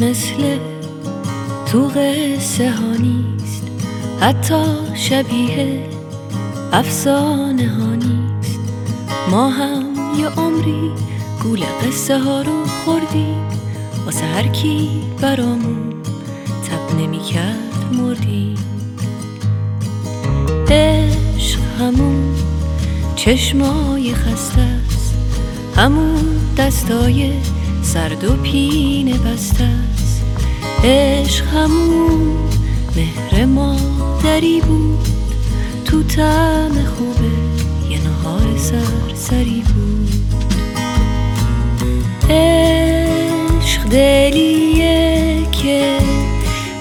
مثل تو قصه ها نیست حتی شبیه افسانه ها نیست. ما هم یه عمری گول قصه ها رو خوردیم. واسه هر کی برامون تب نمی کرد مردیم. عشق همون چشمای خسته است. همون دستای سرد و پینه بسته است. عشق همون مهر مادری بود. تو تم خوبه یه نهار سرسری بود. عشق دلیه که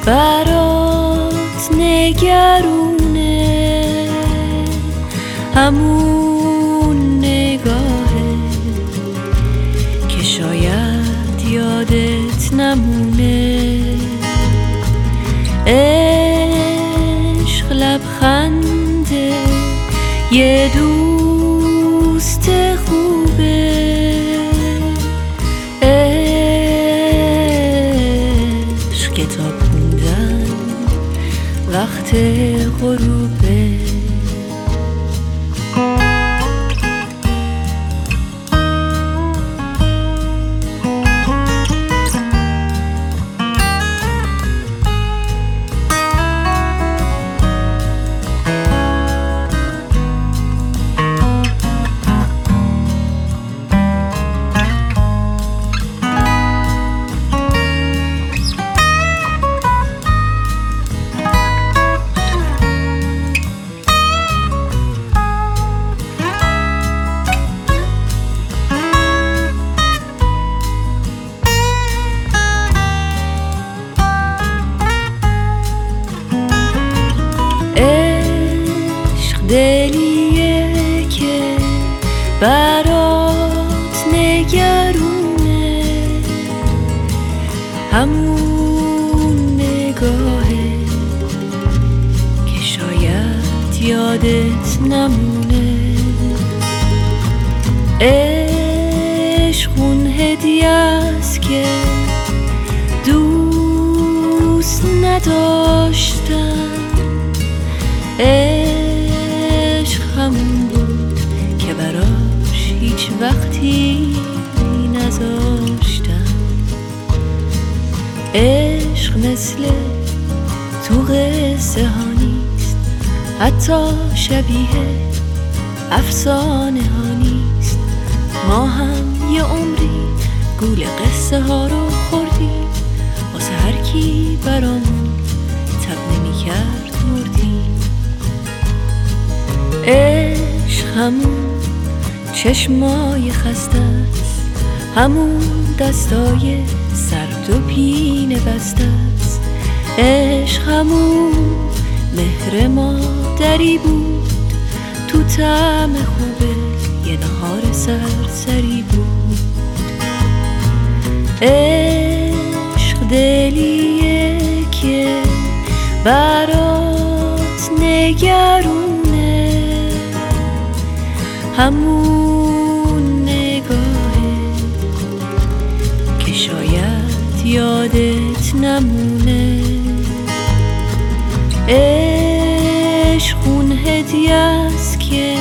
برات نگرونه. همون نمونه عشق لبخنده یه دوست خوبه. عشق کتاب خوندن وقت غروبه. دلیه که برات نگرونه. همون نگاهه که شاید یادت نمونه. عشق اون هدیه است که دوست نداشتم. همون بود که براش هیچ وقتی نذاشتم. عشق مثل تو قصه ها نیست حتی شبیه افسانه ها نیست. ما هم یه عمری گول قصه ها رو خوردیم واسه هر کی برامون تب نمی کرد مردیم همون چشمای خسته است همون دستای سرد و پینه بسته است. عشق همون مهر مادری بود تو تم خوبه یه نهار سرسری بود. عشق دلیه که برات نگرونه همون نگاهه که شاید یادت نمونه. عشق اون هدیه است که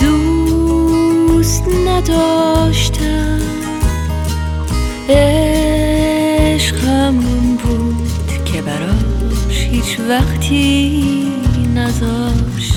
دوست نداشتم. عشق همون بود که براش هیچ وقتی نذاشتم.